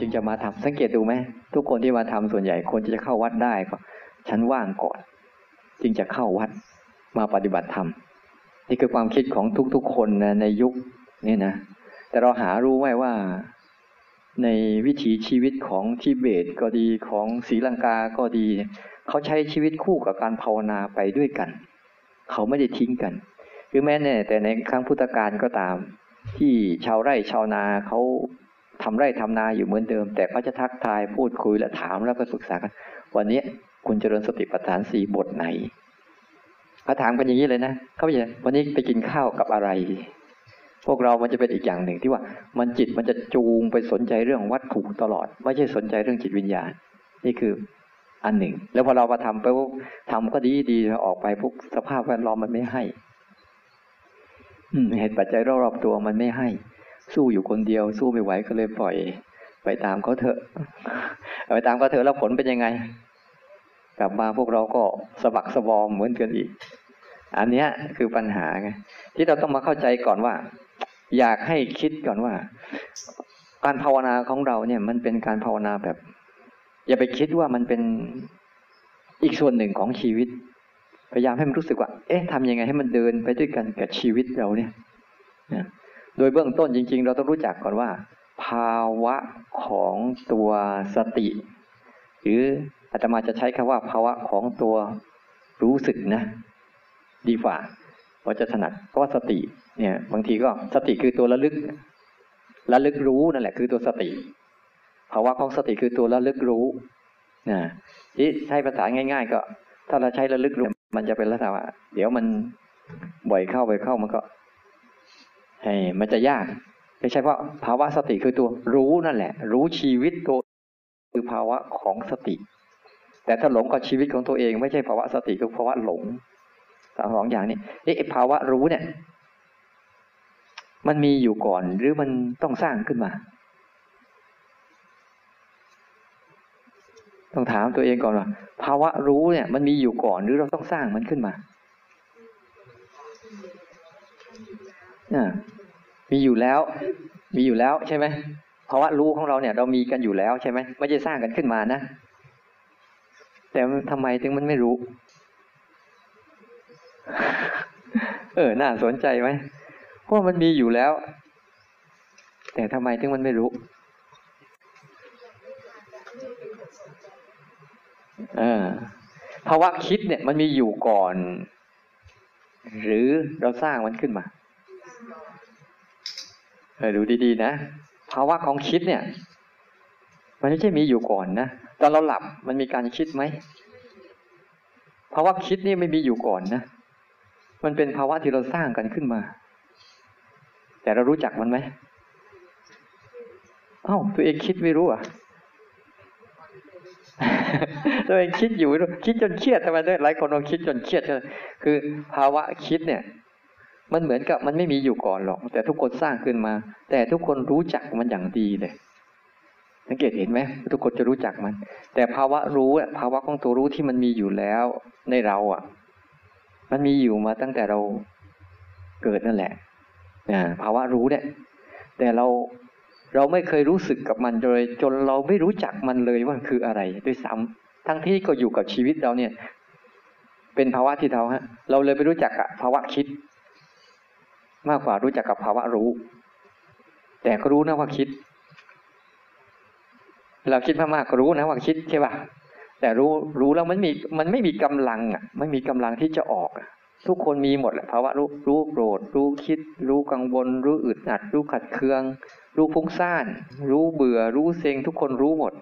จึงจะมาทำสังเกตดูไหมทุกคนที่มาทำส่วนใหญ่คนที่จะเข้าวัดได้ก็ฉันว่างก่อน จึงจะเข้าวัดมาปฏิบัติธรรมนี่คือความคิดของทุกๆคนนะในยุคนี้นะ แต่เราหารู้ไหมว่า ในวิถีชีวิตของทิเบตก็ดีของศรีลังกาก็ดี เขาใช้ชีวิตคู่กับการภาวนาไปด้วยกัน เขาไม่ได้ทิ้งกันหรือแม้เนี่ยแต่ในครั้งพุทธกาลก็ตาม ที่ชาวไร่ชาวนาเขา ทำไร่ทำนาอยู่เหมือนเดิม แต่เขาจะทักทายพูดคุยและถามแล้วก็ปรึกษากันวันนี้คุณเจริญสติปัฏฐานสี่บทไหนเขาถามกันอย่างนี้เลยนะเขาบอกวันนี้ไปกินข้าวกับอะไร พวกเรามันจะเป็นอีกอย่างหนึ่งที่ว่ามันจิตมันจะจูงไปสนใจเรื่องวัตถุตลอด ไม่ใช่สนใจเรื่องจิตวิญญาณ นี่คืออันหนึ่ง แล้วพอเรามาทำไปปุ๊บทำก็ดีดีออกไปปุ๊บสภาพแวดล้อมมันไม่ให้เหตุปัจจัยรอบๆตัวมันไม่ให้ สู้อยู่คนเดียว สู้ไม่ไหวก็เลยปล่อย ไปตามเขาเถอะไปตามเขาเถอะแล้วผลเป็นยังไง กลับมาพวกเราก็สะบักสะบอมเหมือนกันอีก อันเนี้ยคือปัญหาไงที่เราต้องมาเข้าใจก่อนว่า อยากให้คิดก่อนว่า การภาวนาของเราเนี่ย มันเป็นการภาวนาแบบ อย่าไปคิดว่ามันเป็นอีกส่วนหนึ่งของชีวิต พยายามให้มันรู้สึกว่า เอ๊ะทำยังไงให้มันเดินไปด้วยกันกับชีวิตเราเนี่ย โดยเบื้องต้นจริง ๆ เราต้องรู้จักก่อนว่า ภาวะของตัวสติ หรืออาตมาจะใช้คำว่าภาวะของตัวรู้สึกนะ ดีกว่าเราจะถนัดเพราะว่าสติเนี่ย บางทีก็สติคือตัวระลึกระลึกรู้นั่นแหละคือตัวสติภาวะของสติคือตัวระลึกรู้นะที่ใช้ภาษาง่าย ๆ ก็ ถ้าเราใช้ระลึกรู้มันจะเป็นลักษณะว่าเดี๋ยวมันบ่อยเข้าบ่อยเข้ามันก็ มันจะยากไม่ใช่เพราะภาวะสติคือตัวรู้นั่นแหละ รู้ชีวิตตัวคือภาวะของสติ แต่ถ้าหลงกับชีวิตของตัวเอง ไม่ใช่ภาวะสติคือภาวะหลงสองอย่างนี้ไอ้ภาวะรู้เนี่ย มันมีอยู่ก่อนหรือมันต้องสร้างขึ้นมา ต้องถามตัวเองก่อนว่าภาวะรู้เนี่ย มันมีอยู่ก่อนหรือเราต้องสร้างมันขึ้นมาเนี่ย มีอยู่แล้ว มีอยู่แล้วใช่ไหมภาวะรู้ของเราเนี่ย เรามีกันอยู่แล้วใช่ไหมไม่ใช่สร้างกันขึ้นมานะแต่ทำไมถึงมันไม่รู้ เออ น่าสนใจไหมเพราะมันมีอยู่แล้ว แต่ทำไมถึงมันไม่รู้เออภาวะคิดเนี่ย มันมีอยู่ก่อน หรือเราสร้างมันขึ้นมา เออดูดีๆนะภาวะของคิดเนี่ย มันไม่ใช่มีอยู่ก่อนนะตอนเราหลับมันมีการคิดไหมภาวะคิดนี่ไม่มีอยู่ก่อนนะมันเป็นภาวะที่เราสร้างกันขึ้นมา แต่เรารู้จักมันไหมเอ้าตัวเองคิดไม่รู้อะตัวเองคิดอยู่คิดจนเครียดทำไมด้วยหลายคนเราคิดจนเครียดคือ ภาวะคิดเนี่ย มันเหมือนกับมันไม่มีอยู่ก่อนหรอก แต่ทุกคนสร้างขึ้นมา แต่ทุกคนรู้จักมันอย่างดีเลย สังเกตเห็นไหมทุกคนจะรู้จักมัน แต่ภาวะรู้ภาวะของตัวรู้ที่มันมีอยู่แล้วในเราอะ มันมีอยู่มาตั้งแต่เราเกิดนั่นแหละภาวะรู้เนี่ย แต่เราเราไม่เคยรู้สึกกับมันเลย จนเราไม่รู้จักมันเลยว่าคืออะไรด้วยซ้ำทั้งที่ก็อยู่กับชีวิตเราเนี่ย เป็นภาวะที่เราฮะ เราเลยไปรู้จักกับภาวะคิด มากกว่ารู้จักกับภาวะรู้ แต่ก็รู้นะว่าคิด เราคิดมากๆก็รู้นะว่าคิดใช่ป่ะแต่รู้รู้แล้วมันมีมันไม่มีกำลังอะไม่มีกำลังที่จะออก ทุกคนมีหมดแหละภาวะรู้รู้โกรธ รู้คิด รู้กังวล รู้อึดอัด รู้ขัดเคือง รู้ฟุ้งซ่าน รู้เบื่อ รู้เซ็งทุกคนรู้หมด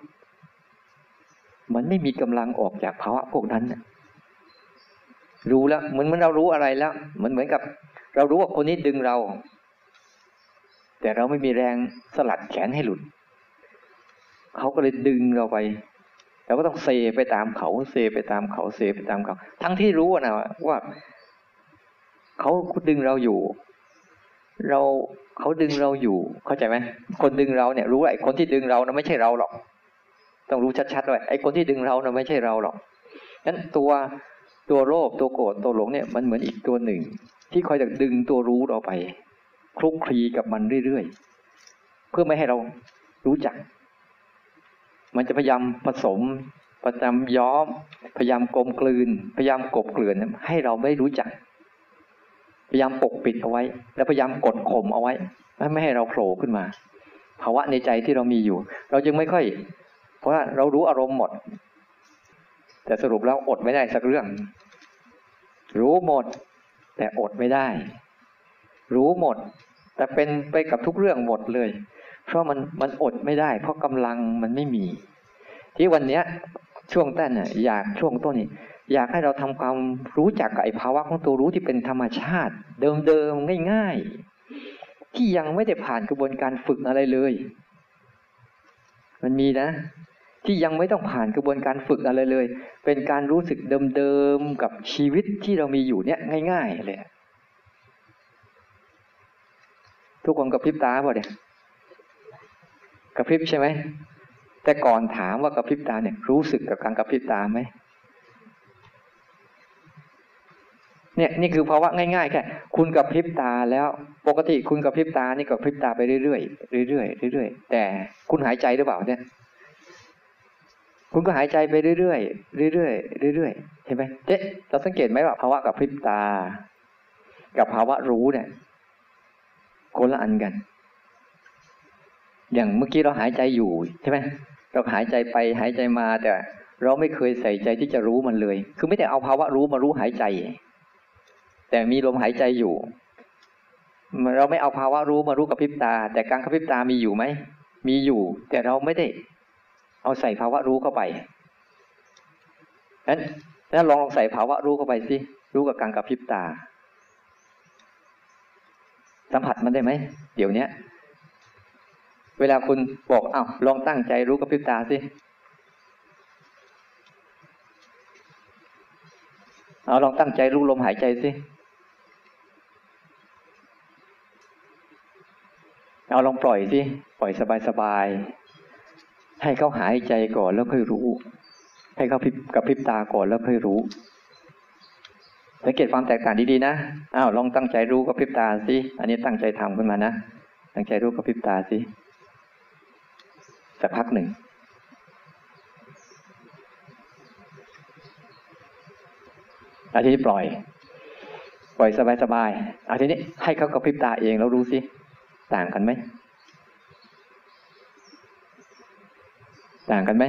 มันไม่มีกำลังออกจากภาวะพวกนั้นรู้แล้วเหมือนเหมือนเรารู้อะไรแล้วเหมือนเหมือนกับ เรารู้ว่าคนนี้ดึงเรา แต่เราไม่มีแรงสลัดแขนให้หลุด เขาก็เลยดึงเราไปเราก็ต้องเซไปตามเขาเซไปตามเขาเซไปตามเขา ทั้งที่รู้นะว่าเขาดึงเราอยู่ เราเขาดึงเราอยู่ เข้าใจไหมคนดึงเราเนี่ย รู้ไอ้คนที่ดึงเรานะไม่ใช่เราหรอก ต้องรู้ชัดๆด้วยไอ้คนที่ดึงเรานะไม่ใช่เราหรอกนั้นตัวตัวโลภตัวโกรธตัวหลงเนี่ยมันเหมือนอีกตัวหนึ่ง ที่คอยจะดึงตัวรู้เราไปคลุกคลีกับมันเรื่อยๆ เพื่อไม่ให้เรารู้จัก มันจะพยายามผสมพยายามย้อม พยายามกลมกลืน พยายามกบเกลื่อนให้เราไม่รู้จัก พยายามปกปิดเอาไว้ แล้วพยายามกดข่มเอาไว้ ไม่ให้เราโผล่ขึ้นมา ภาวะในใจที่เรามีอยู่ เราจึงไม่ค่อย เพราะว่าเรารู้อารมณ์หมด แต่สรุปแล้วอดไม่ได้สักเรื่อง รู้หมด แต่อดไม่ได้ รู้หมด แต่เป็นไปกับทุกเรื่องหมดเลย เพราะมันมันอดไม่ได้ เพราะกำลังมันไม่มี ที่วันเนี้ยช่วงต้นน่ะอยากช่วงต้นนี่อยากให้เราทำความรู้จักกับไอ้ภาวะของตัวรู้ที่เป็นธรรมชาติ เดิมๆง่ายๆ ที่ยังไม่ได้ผ่านกระบวนการฝึกอะไรเลย มันมีนะ ที่ยังไม่ต้องผ่านกระบวนการฝึกอะไรเลย เป็นการรู้สึกเดิมๆกับชีวิตที่เรามีอยู่เนี่ยง่าย ๆ เลย ทุกคนกระพริบตาเปล่าเนี่ยกระพริบใช่ไหม แต่ก่อนถามว่ากระพริบตาเนี่ยรู้สึกกับการกระพริบตาไหมเนี่ยนี่คือภาวะง่ายๆแค่คุณกระพริบตาแล้วปกติคุณกระพริบตานี่กระพริบตาไปเรื่อยๆเรื่อยๆเรื่อยๆแต่คุณหายใจหรือเปล่าเนี่ย คุณก็หายใจไปเรื่อยๆเรื่อยๆเรื่อยๆเห็นไหมเจ๊เราสังเกตไหมว่าภาวะกระพริบตา กับภาวะรู้เนี่ยคนละอันกัน อย่างเมื่อกี้เราหายใจอยู่ใช่ไหมเราหายใจไปหายใจมาแต่เราไม่เคยใส่ใจที่จะรู้มันเลย คือไม่ได้เอาภาวะรู้มารู้หายใจ แต่มีลมหายใจอยู่ เราไม่เอาภาวะรู้มารู้กับพริบตา แต่การกระพริบตามีอยู่ไหม มีอยู่ แต่เราไม่ได้ เอาใส่ภาวะรู้เข้าไปนั้นนั้นลองลองใส่ภาวะรู้เข้าไปสิรู้กับการกระพริบตา สัมผัสมันได้ไหมเดี๋ยวนี้เวลาคุณบอกอ้าวลองตั้งใจรู้กับพริบตาสิเอาลองตั้งใจรู้ลมหายใจสิเอาลองปล่อยสิปล่อยสบายๆ ให้เขาหายใจก่อนแล้วค่อยรู้ ให้เขาพิบกับพริบตาก่อนแล้วค่อยรู้สังเกตความแตกต่างดีๆนะอ้าวลองตั้งใจรู้กับพริบตาสิอันนี้ตั้งใจทำขึ้นมานะตั้งใจรู้กับพริบตาสิสักพักหนึ่งอาทีนี้ปล่อย ปล่อยสบายๆอาทีนี้ให้เขากระพริบตาเองแล้วรู้สิ ต่างกันไหม ต่างกันไหม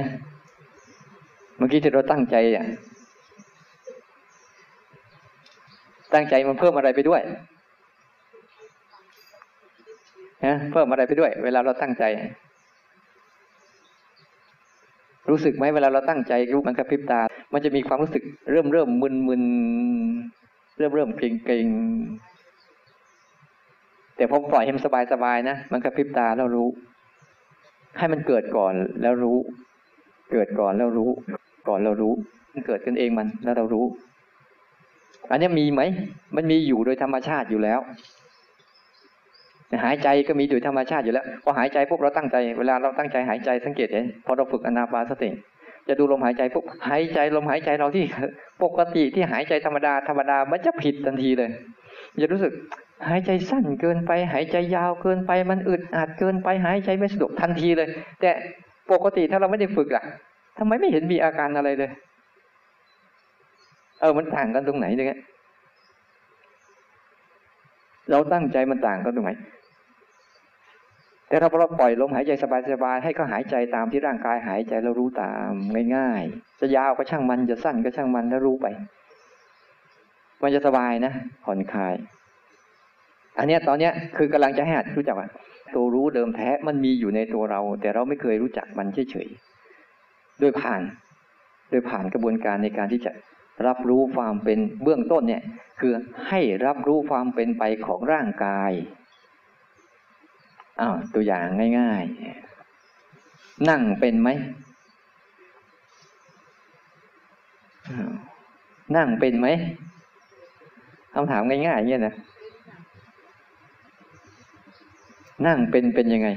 เมื่อกี้ที่เราตั้งใจอะตั้งใจมันเพิ่มอะไรไปด้วยฮะเพิ่มอะไรไปด้วย เวลาเราตั้งใจ รู้สึกไหมเวลาเราตั้งใจรู้มันกระพริบตา มันจะมีความรู้สึกเริ่มเริ่มมึนมึนเริ่มเริ่มเกรงเกรงแต่พอปล่อยให้มันสบายสบายนะ มันกระพริบตาแล้วรู้ ให้มันเกิดก่อนแล้วรู้ เกิดก่อนแล้วรู้ ก่อนเรารู้ มันเกิดขึ้นเองมันแล้วเรารู้ อันนี้มีไหม มันมีอยู่โดยธรรมชาติอยู่แล้ว หายใจก็มีอยู่ธรรมชาติอยู่แล้วพอหายใจปุ๊บเราตั้งใจเวลาเราตั้งใจหายใจสังเกตเห็นพอเราฝึกอนาปาสติจะดูลมหายใจปุ๊บหายใจลมหายใจเราที่ปกติที่หายใจธรรมดาธรรมดามันจะผิดทันทีเลยจะรู้สึก หายใจสั้นเกินไป หายใจยาวเกินไป มันอึดอัดเกินไป หายใจไม่สะดวกทันทีเลย แต่ปกติถ้าเราไม่ได้ฝึกล่ะทำไมไม่เห็นมีอาการอะไรเลย เออมันต่างกันตรงไหนเนี่ยเราตั้งใจมันต่างกันตรงไหนแต่ถ้าเราปล่อยลมหายใจสบายๆให้เขาหายใจตามที่ร่างกายหายใจแล้วรู้ตามง่ายๆ จะยาวก็ช่างมันจะสั้นก็ช่างมันแล้วรู้ไป มันจะสบายนะผ่อนคลาย อันนี้ตอนเนี้ยคือกำลังจะให้หัดรู้จักว่าตัวรู้เดิมแท้มันมีอยู่ในตัวเรา แต่เราไม่เคยรู้จักมันเฉยๆโดยผ่าน โดยผ่านกระบวนการในการที่จะรับรู้ความเป็นเบื้องต้นเนี่ย คือให้รับรู้ความเป็นไปของร่างกายอ้าวตัวอย่างง่ายๆ นั่งเป็นไหมนั่งเป็นไหมคำถามง่ายๆอย่างนี้นะ นั่งเป็นเป็นยังไง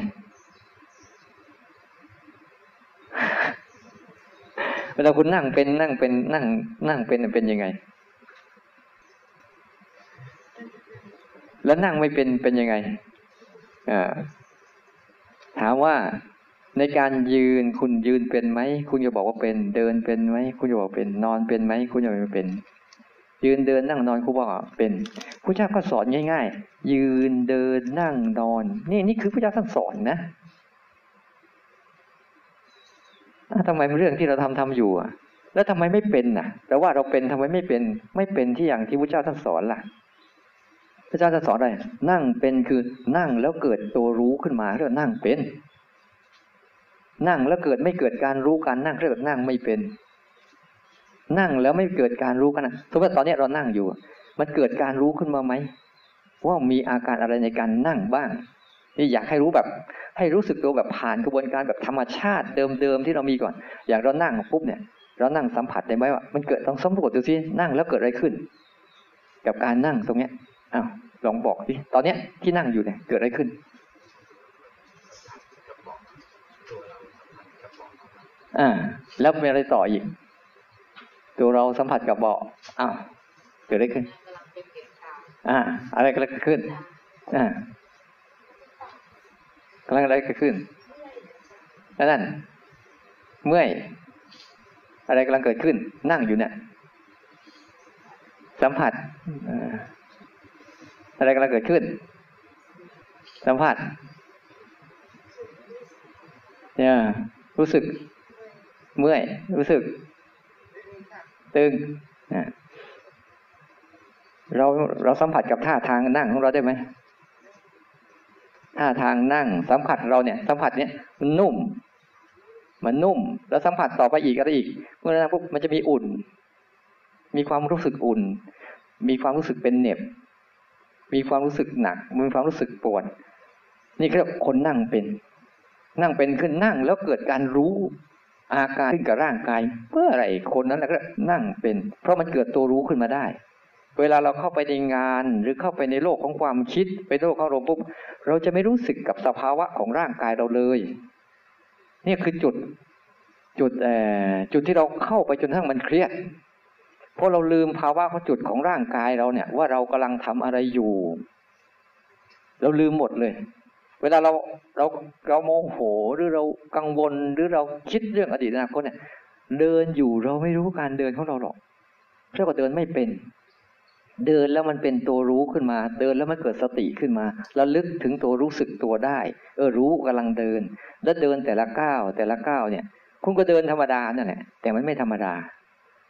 เวลาคุณนั่งเป็นนั่งเป็นนั่ง นั่งเป็นเป็นยังไง แล้วนั่งไม่เป็นเป็นยังไงถามว่าในการยืนคุณยืนเป็นไหม คุณจะบอกว่าเป็น เดินเป็นไหม คุณจะบอกเป็น นอนเป็นไหม คุณจะไม่เป็น ยืนเดินนั่งนอนคุณบอกเป็นพระเจ้าก็สอนง่าย ๆ ยืนเดินนั่งนอน นี่นี่คือพระเจ้าท่านสอนนะทำไมเรื่องที่เราทำทำอยู่อะ แล้วทำไมไม่เป็นน่ะแต่ว่าเราเป็นทำไมไม่เป็น ไม่เป็นที่อย่างที่พระเจ้าท่านสอนล่ะ พระเจ้าท่านสอนอะไรนั่งเป็นคือนั่งแล้วเกิดตัวรู้ขึ้นมาเรียกนั่งเป็น นั่งแล้วเกิดไม่เกิดการรู้การนั่งเรียกนั่งไม่เป็น นั่งแล้วไม่เกิดการรู้กันนะสมมติตอนนี้เรานั่งอยู่ มันเกิดการรู้ขึ้นมาไหมว่ามีอาการอะไรในการนั่งบ้างนี่อยากให้รู้แบบ ให้รู้สึกตัวแบบผ่านกระบวนการแบบธรรมชาติเดิมๆที่เรามีก่อน อย่างเรานั่งปุ๊บเนี่ย เรานั่งสัมผัสได้ไหมว่ามันเกิดต้องสมรวจดูซินั่งแล้วเกิดอะไรขึ้น กับการนั่งตรงเนี้ยอ้าวลองบอกสิตอนเนี้ยที่นั่งอยู่เนี่ยเกิดอะไรขึ้นอ่าแล้วมีอะไรต่ออีก ตัวเราสัมผัสกับเบาอ้าวเกิดอะไรขึ้น อ่า อะไรก็เกิดขึ้น อ่ากำลังอะไรเกิดขึ้นนั่นเมื่อย อะไรกำลังเกิดขึ้น นั่งอยู่เนี่ย สัมผัสอะไรกำลังเกิดขึ้น สัมผัสเนี่ยรู้สึก เมื่อย รู้สึก ตึงเราเราสัมผัสกับท่าทางนั่งของเราได้ไหมท่าทางนั่งสัมผัสเราเนี่ย สัมผัสเนี่ยมันนุ่ม มันนุ่ม แล้วสัมผัสต่อไปอีกอะไรอีกเมื่อนั้นปุ๊บมันจะมีอุ่น มีความรู้สึกอุ่น มีความรู้สึกเป็นเหน็บ มีความรู้สึกหนักมีความรู้สึกปวด นี่เรียกคนนั่งเป็น นั่งเป็นขึ้นนั่งแล้วเกิดการรู้ อาการขึ้นกับร่างกายเพื่ออะไรคนนั้นแหละก็นั่งเป็น เพราะมันเกิดตัวรู้ขึ้นมาได้ เวลาเราเข้าไปในงานหรือเข้าไปในโลกของความคิด ไปโลกของอารมณ์ปุ๊บเราจะไม่รู้สึกกับสภาวะของร่างกายเราเลยนี่คือจุดจุดจุดที่เราเข้าไปจนทั้งมันเครียดเพราะเราลืมภาวะของจุดของร่างกายเราเนี่ย ว่าเรากำลังทำอะไรอยู่ เราลืมหมดเลย เวลาเราเราเราโมโหหรือเรากังวลหรือเราคิดเรื่องอดีตอนาคตเนี่ย เดินอยู่เราไม่รู้การเดินของเราหรอกเพราะว่าเดินไม่เป็น เดินแล้วมันเป็นตัวรู้ขึ้นมา เดินแล้วมันเกิดสติขึ้นมาระลึกถึงตัวรู้สึกตัวได้ เออรู้กำลังเดิน แล้วเดินแต่ละก้าวแต่ละก้าวเนี่ย คุณก็เดินธรรมดานั่นแหละแต่มันไม่ธรรมดา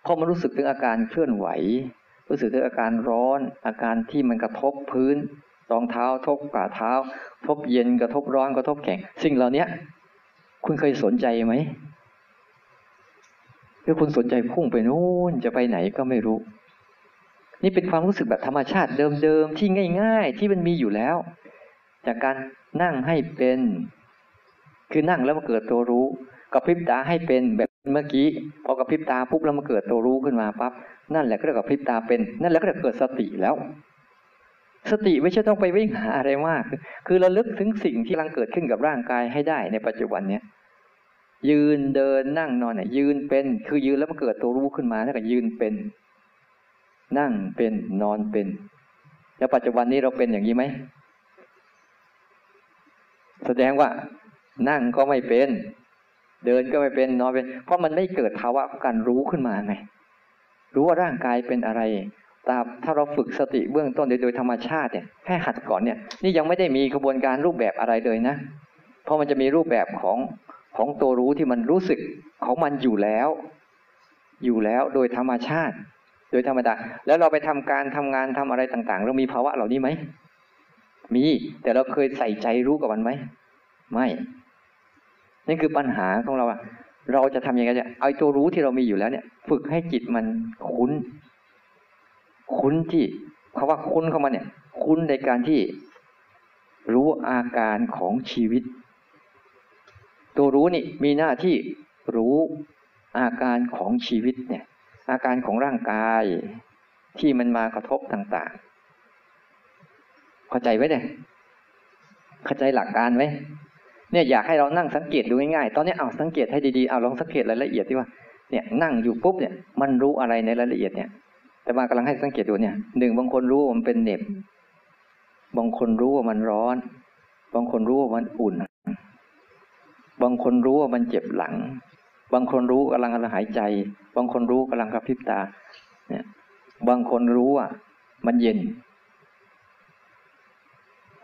เพราะมันรู้สึกถึงอาการเคลื่อนไหว รู้สึกถึงอาการร้อน อาการที่มันกระทบพื้น รองเท้า ทบฝ่าเท้า ทบเย็นกระทบร้อนกระทบแข็ง สิ่งเหล่านี้คุณเคยสนใจไหมหรือคุณสนใจพุ่งไปนู่นจะไปไหนก็ไม่รู้ นี่เป็นความรู้สึกแบบธรรมชาติเดิมๆที่ง่าย ๆ ที่มันมีอยู่แล้ว จากการนั่งให้เป็น คือนั่งแล้วมาเกิดตัวรู้กระพริบตาให้เป็นแบบเมื่อกี้พอกระพริบตาปุ๊บแล้วมาเกิดตัวรู้ขึ้นมาปั๊บนั่นแหละก็เรียกกระพริบตาเป็น นั่นแหละก็เกิดสติแล้ว สติไม่ใช่ต้องไปวิ่งหาอะไรมาก คือระลึกถึงสิ่งที่กำลังเกิดขึ้นกับร่างกายให้ได้ในปัจจุบันเนี้ยยืนเดินนั่งนอนเนี่ยยืนเป็น คือยืนแล้วมาเกิดตัวรู้ขึ้นมาแล้วก็ยืนเป็น นั่งเป็นนอนเป็น แล้วปัจจุบันนี้เราเป็นอย่างนี้ไหมแสดงว่า นั่งก็ไม่เป็น เดินก็ไม่เป็นนอนเป็น เพราะมันไม่เกิดภาวะการรู้ขึ้นมาไงรู้ว่าร่างกายเป็นอะไร ตามถ้าเราฝึกสติเบื้องต้นโดยธรรมชาติเนี่ยแค่หัดก่อนเนี่ยนี่ยังไม่ได้มีกระบวนการรูปแบบอะไรเลยนะ เพราะมันจะมีรูปแบบของของตัวรู้ที่มันรู้สึกของมันอยู่แล้ว อยู่แล้วโดยธรรมชาติ โดยธรรมดา แล้วเราไปทำการทำงานทำอะไรต่างๆ เรามีภาวะเหล่านี้ไหมมีแต่เราเคยใส่ใจรู้กับมันไหมไม่นี่คือปัญหาของเราอะเราจะทำยังไงจะเอาตัวรู้ที่เรามีอยู่แล้วเนี่ย ฝึกให้จิตมันคุ้น คุ้นที่คาว่าคุ้นเข้ามาเนี่ย คุ้นในการที่รู้อาการของชีวิต ตัวรู้นี่มีหน้าที่รู้อาการของชีวิตเนี่ย อาการของร่างกายที่มันมากระทบต่างๆ เข้าใจไหมเนี่ยเข้าใจหลักการไหมเนี่ยอยากให้เรานั่งสังเกตดูง่ายๆ ตอนนี้เอาสังเกตให้ดีๆ เอาลองสังเกตรายละเอียดที่ว่า เนี่ยนั่งอยู่ปุ๊บเนี่ย มันรู้อะไรในรายละเอียดเนี่ย แต่มากำลังให้สังเกตดูเนี่ยหนึ่งบางคนรู้ว่ามันเป็นเหน็บ บางคนรู้ว่ามันร้อน บางคนรู้ว่ามันอุ่น บางคนรู้ว่ามันเจ็บหลัง บางคนรู้กำลังกำลังหายใจ บางคนรู้กำลังกระพริบตา เนี่ย บางคนรู้ว่ามันเย็น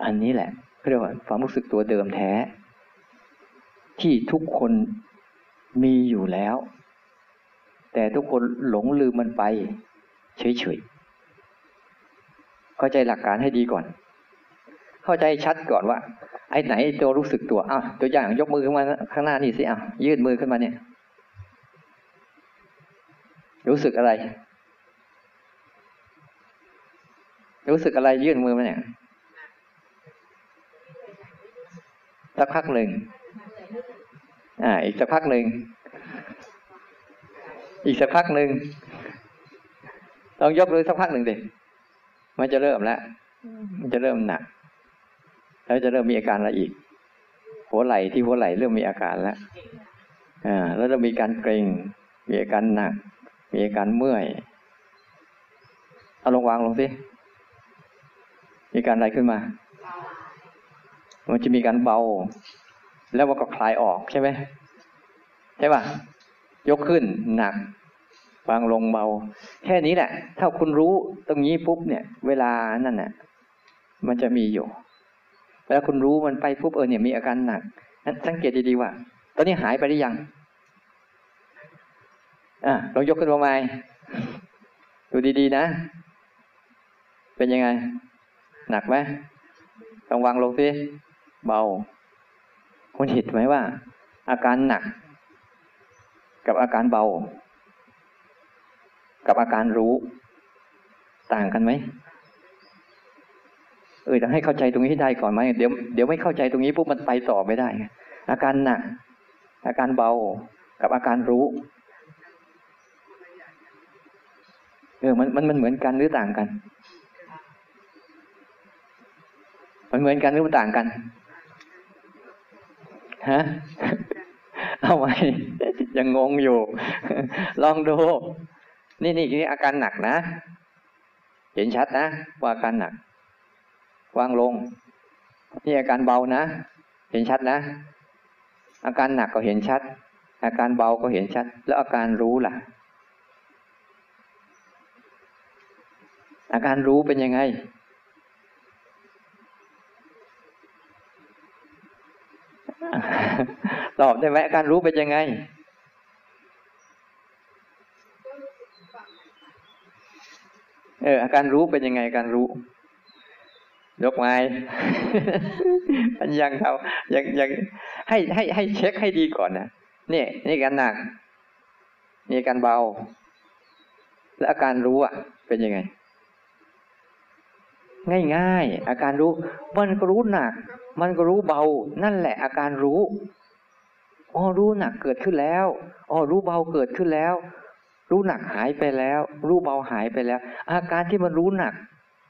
อันนี้แหละเรียกว่าความรู้สึกตัวเดิมแท้ ที่ทุกคนมีอยู่แล้ว แต่ทุกคนหลงลืมมันไป เฉยๆ เข้าใจหลักการให้ดีก่อน เข้าใจชัดก่อนว่า ไอ้ไหนตัวรู้สึกตัวอ้าวตัวอย่างยกมือขึ้นมาข้างหน้านี่สิอ้าวยืดมือขึ้นมาเนี่ย รู้สึกอะไร รู้สึกอะไรยื่นมือมาเนี่ยสักพักหนึ่ง อ่า อีกสักพักหนึ่ง อีกสักพักหนึ่ง ลองยกเลยสักพักหนึ่งดิมันจะเริ่มแล้ว มันจะเริ่มหนัก แล้วจะเริ่มมีอาการอะไรอีก หัวไหล่ที่หัวไหล่เริ่มมีอาการแล้ว อ่า แล้วจะมีการเกร็ง มีอาการหนัก มีอาการเมื่อย เอาลงวางลงสิ มีการอะไรขึ้นมา มันจะมีการเบา แล้วมันก็คลายออกใช่ไหม ใช่ป่ะ ยกขึ้นหนัก วางลงเบา แค่นี้แหละ ถ้าคุณรู้ตรงนี้ปุ๊บเนี่ย เวลานั่นน่ะ มันจะมีอยู่แล้วคุณรู้มันไปปุ๊บเออเนี่ยมีอาการหนักนั้นสังเกตดีๆว่า ตอนนี้หายไปหรือยังอะลองยกขึ้นมาใหม่ดูดีๆนะ เป็นยังไง หนักไหมลองวางลงสิเบา คุณเห็นไหมว่า อาการหนัก กับอาการเบา กับอาการรู้ ต่างกันไหมเออต้องให้เข้าใจตรงนี้ให้ได้ก่อนไหมเดี๋ยวเดี๋ยวไม่เข้าใจตรงนี้ปุ๊บมันไปต่อไม่ได้ อาการหนัก อาการเบากับอาการรู้เออมันมันมันเหมือนกันหรือต่างกัน มันเหมือนกันหรือมันต่างกันฮะเอาไว้ยังงงอยู่ ลองดู นี่นี่นี่อาการหนักนะ เห็นชัดนะว่าอาการหนัก วางลง นี่อาการเบานะ เห็นชัดนะ อาการหนักก็เห็นชัด อาการเบาก็เห็นชัด แล้วอาการรู้ล่ะ อาการรู้เป็นยังไงตอบได้ไหมอาการรู้เป็นยังไง เอออาการรู้เป็นยังไงการรู้ ยกไม้มันยังเขายังยังให้ให้ให้เช็คให้ดีก่อนนะนี่นี่การหนัก นี่การเบา แล้วอาการรู้อะ เป็นยังไง ง่ายๆอาการรู้ มันก็รู้หนัก มันก็รู้เบา นั่นแหละอาการรู้อ๋อรู้หนักเกิดขึ้นแล้วอ๋อรู้เบาเกิดขึ้นแล้ว รู้หนักหายไปแล้ว รู้เบาหายไปแล้ว อาการที่มันรู้หนัก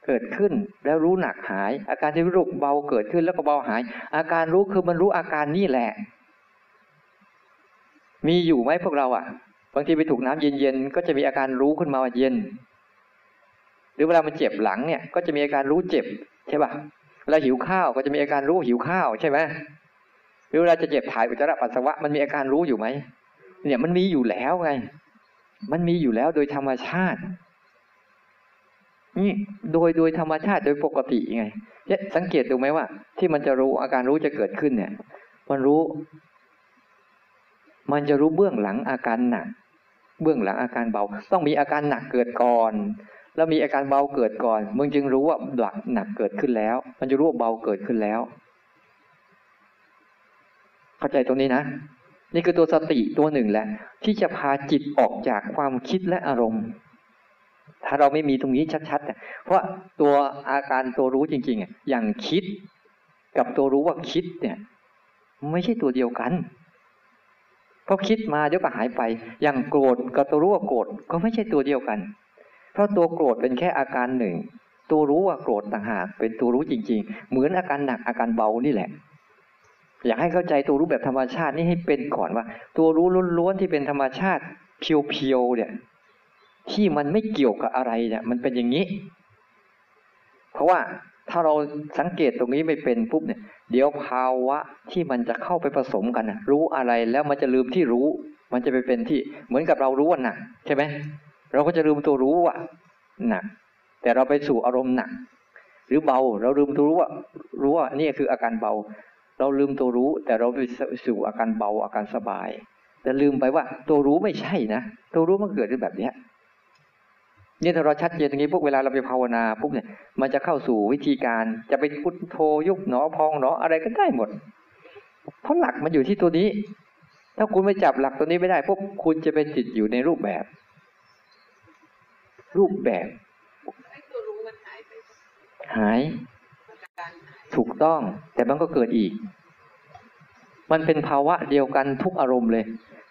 เกิดขึ้นแล้วรู้หนักหาย อาการที่รู้เบาเกิดขึ้นแล้วก็เบาหาย อาการรู้คือมันรู้อาการนี่แหละ มีอยู่ไหมพวกเราอะ บางทีไปถูกน้ำเย็นๆก็จะมีอาการรู้ขึ้นมาว่าเย็น หรือเวลามันเจ็บหลังเนี่ย ก็จะมีอาการรู้เจ็บใช่ป่ะเราหิวข้าวก็จะมีอาการรู้หิวข้าวใช่ไหมหรือเวลาจะเจ็บถ่ายอุจจาระปัสสาวะมันมีอาการรู้อยู่ไหมเนี่ยมันมีอยู่แล้วไง มันมีอยู่แล้วโดยธรรมชาติ นี่โดยโดยธรรมชาติโดยปกติไงเนี่ยสังเกตดูไหมว่า ที่มันจะรู้อาการรู้จะเกิดขึ้นเนี่ย มันรู้ มันจะรู้เบื้องหลังอาการหนัก เบื้องหลังอาการเบา ต้องมีอาการหนักเกิดก่อน แล้วมีอาการเบาเกิดก่อนมึงจึงรู้ว่าหลักหนักเกิดขึ้นแล้ว มันจะรู้ว่าเบาเกิดขึ้นแล้ว เข้าใจตรงนี้นะ นี่คือตัวสติตัวหนึ่งแหละ ที่จะพาจิตออกจากความคิดและอารมณ์ ถ้าเราไม่มีตรงนี้ชัดๆเพราะตัวอาการตัวรู้จริงๆอย่างคิด กับตัวรู้ว่าคิดเนี่ย ไม่ใช่ตัวเดียวกันเพราะคิดมาเดี๋ยวก็หายไป อย่างโกรธกับตัวรู้ว่าโกรธก็ไม่ใช่ตัวเดียวกัน เพราะตัวโกรธเป็นแค่อาการหนึ่ง ตัวรู้ว่าโกรธต่างหาก เป็นตัวรู้จริง ๆ เหมือนอาการหนักอาการเบานี่แหละ อยากให้เข้าใจตัวรู้แบบธรรมชาตินี่ให้เป็นก่อนว่า ตัวรู้ล้วนๆที่เป็นธรรมชาติเพียวๆเนี่ย ที่มันไม่เกี่ยวกับอะไรเนี่ย มันเป็นอย่างนี้ เพราะว่าถ้าเราสังเกตตรงนี้ไม่เป็นปุ๊บเนี่ย เดี๋ยวภาวะที่มันจะเข้าไปผสมกันนะรู้อะไรแล้วมันจะลืมที่รู้ มันจะไปเป็นที่เหมือนกับเรารู้ว่าหนักใช่ไหมเราก็จะลืมตัวรู้ว่าหนักแต่เราไปสู่อารมณ์หนัก หรือเบา เราลืมตัวรู้ว่ารู้ว่านี่คืออาการเบา เราลืมตัวรู้แต่เราไปสู่อาการเบาอาการสบาย แต่ลืมไปว่า ตัวรู้ไม่ใช่นะตัวรู้มันเกิดขึ้นแบบเนี้ยนี่ถ้าเราชัดเจนตรงนี้พวกเวลาเราไปภาวนาปุ๊บเนี่ยมันจะเข้าสู่วิธีการจะไปพุทโธยุบหนอพองหนออะไรก็ได้หมด เพราะหลักมันอยู่ที่ตัวนี้ ถ้าคุณไม่จับหลักตัวนี้ไม่ได้พวกคุณจะเป็นจิตอยู่ในรูปแบบ รูปแบบ หาย ถูกต้อง แต่มันก็เกิดอีก มันเป็นภาวะเดียวกันทุกอารมณ์เลย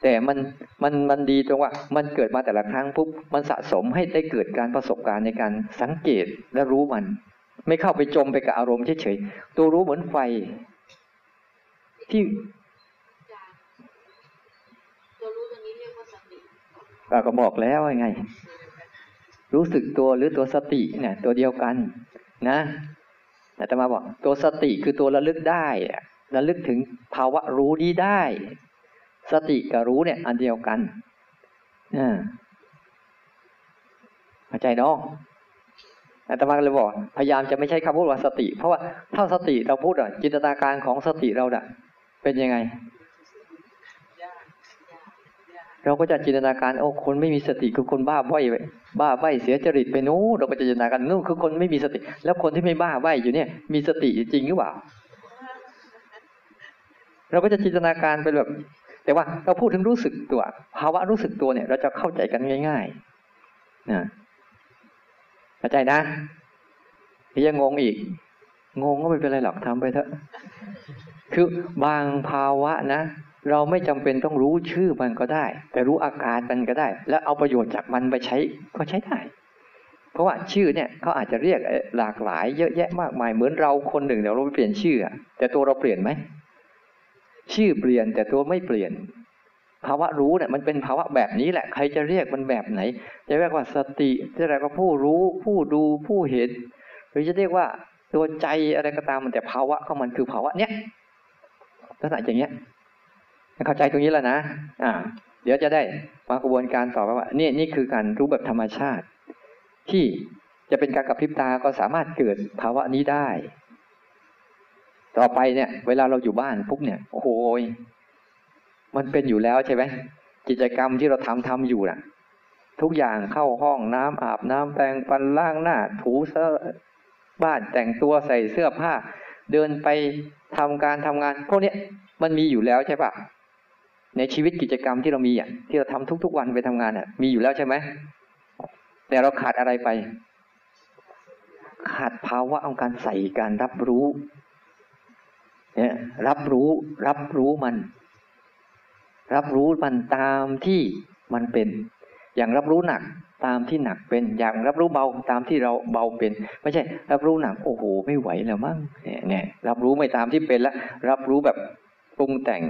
แต่มันมันมันดีตรงว่า มันเกิดมาแต่ละครั้งปุ๊บมันสะสมให้ได้เกิดการประสบการณ์ในการสังเกตและรู้มัน ไม่เข้าไปจมไปกับอารมณ์เฉยๆตัวรู้เหมือนไฟ ที่ตัวรู้ตรงนี้เรียกว่าสติก็บอกแล้วไง รู้สึกตัวหรือตัวสติเนี่ย ตัวเดียวกันนะ อาตมาบอกตัวสติคือตัวระลึกได้ระลึกถึงภาวะรู้นี้ได้ สติกับรู้เนี่ย อันเดียวกันอ่าเข้าใจน้องอาตมาเลยบอก พยายามจะไม่ใช้คำพูดว่าสติ เพราะว่าถ้าสติเราพูดอะจินตนาการของสติเราน่ะ เป็นยังไง เราก็จะจินตนาการโอ้คนไม่มีสติคือคนบ้าใบ้บ้าใบ้เสียจริตไปนู้นเราก็จะจินตนาการนู้นคือคนไม่มีสติ แล้วคนที่ไม่บ้าใบ้อยู่เนี่ย มีสติจริงหรือเปล่า เราก็จะจินตนาการไปแบบแต่ว่าเราพูดถึงรู้สึกตัว ภาวะรู้สึกตัวเนี่ย เราจะเข้าใจกันง่ายๆนะเข้าใจนะที่ยังงงอีก งงก็ไม่เป็นไรหรอกทำไปเถอะคือบางภาวะนะ เราไม่จำเป็นต้องรู้ชื่อมันก็ได้ แต่รู้อาการมันก็ได้ แล้วเอาประโยชน์จากมันไปใช้ก็ใช้ได้ เพราะว่าชื่อเนี่ยเขาอาจจะเรียกหลากหลาย เยอะแยะมากมายเหมือนเราคนหนึ่งเดี๋ยวเราเปลี่ยนชื่อแต่ตัวเราเปลี่ยนไหมชื่อเปลี่ยนแต่ตัวไม่เปลี่ยน ภาวะรู้เนี่ยมันเป็นภาวะแบบนี้แหละ ใครจะเรียกมันแบบไหน จะเรียกว่าสติจะเรียกว่าผู้รู้ ผู้ดูผู้เห็น หรือจะเรียกว่าตัวใจอะไรก็ตามมันแต่ภาวะของมันคือภาวะเนี้ยลักษณะอย่างเงี้ย เข้าใจตรงนี้แล้วนะอ่าเดี๋ยวจะได้มากระบวนการต่อไปว่านี่นี่คือการรู้แบบธรรมชาติ ที่จะเป็นการกับพริบตาก็สามารถเกิดภาวะนี้ได้ ต่อไปเนี่ย เวลาเราอยู่บ้านปุ๊บเนี่ยโอ้โหมันเป็นอยู่แล้วใช่ไหมกิจกรรมที่เราทำทำอยู่น่ะ ทุกอย่างเข้าห้องน้ำอาบน้ำแปรงฟันล้างหน้า ถูเสื้อบ้านแต่งตัวใส่เสื้อผ้า เดินไปทำการทำงานพวกนี้มันมีอยู่แล้วใช่ปะ ในชีวิตกิจกรรมที่เรามีอะที่เราทำทุก ๆ วันไปทำงานอะ มีอยู่แล้วใช่ไหมแต่เราขาดอะไรไป ขาดภาวะของการใส่การรับรู้ เนี่ย รับรู้ รับรู้มัน รับรู้มันตามที่มันเป็น อย่างรับรู้หนักตามที่หนักเป็น อย่างรับรู้เบาตามที่เราเบาเป็น ไม่ใช่ รับรู้หนักโอ้โหไม่ไหวแล้วมั้งเนี่ยเนี่ยรับรู้ไม่ตามที่เป็นแล้วรับรู้แบบปรุงแต่ง